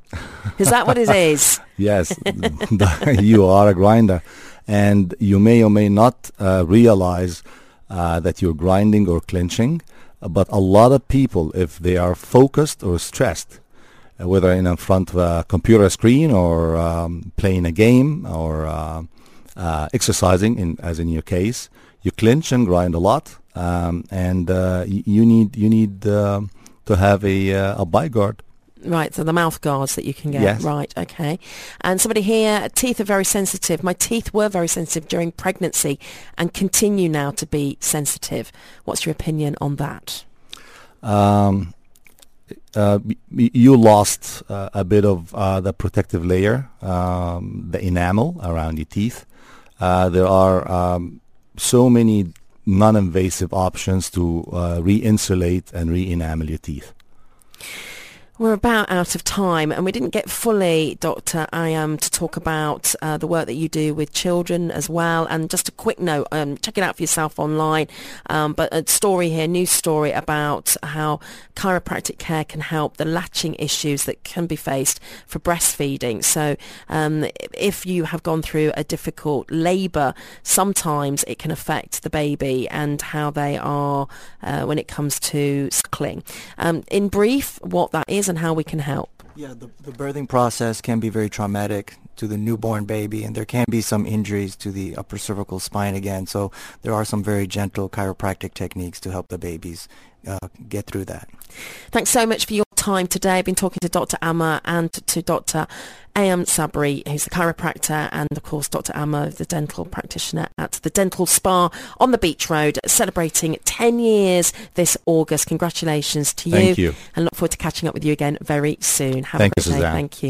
is that what it is? Yes, you are a grinder, and you may or may not uh, realize uh, that you're grinding or clenching. Uh, But a lot of people, if they are focused or stressed, uh, whether in front of a computer screen or um, playing a game or uh, uh, exercising, in, as in your case, you clench and grind a lot, um, and uh, you need you need um to have a uh, a bite guard. Right, so the mouth guards that you can get. Yes. Right, okay. And somebody here, teeth are very sensitive. My teeth were very sensitive during pregnancy and continue now to be sensitive. What's your opinion on that? um, uh, you lost uh, a bit of uh, the protective layer, um, the enamel around your teeth. Uh, there are um, so many non-invasive options to uh, re-insulate and re-enamel your teeth. We're about out of time, and we didn't get fully, Dr. Ayam, to talk about uh, the work that you do with children as well. And just a quick note, um, check it out for yourself online. Um, but a story here, news story about how chiropractic care can help the latching issues that can be faced for breastfeeding. So um, if you have gone through a difficult labour, sometimes it can affect the baby and how they are uh, when it comes to suckling. Um, in brief, what that is and how we can help. Yeah, the, the birthing process can be very traumatic to the newborn baby, and there can be some injuries to the upper cervical spine again. So there are some very gentle chiropractic techniques to help the babies uh, get through that. Thanks so much for your time today. I've been talking to Dr. Amer and to Dr. Ayam Sabri, who's the chiropractor, and of course Dr. Amer, the dental practitioner at the Dental Spa on the Beach Road, celebrating 10 years this August. Congratulations to you. Thank you. And look forward to catching up with you again very soon. Have Thank a you, day. Suzanne. Thank you.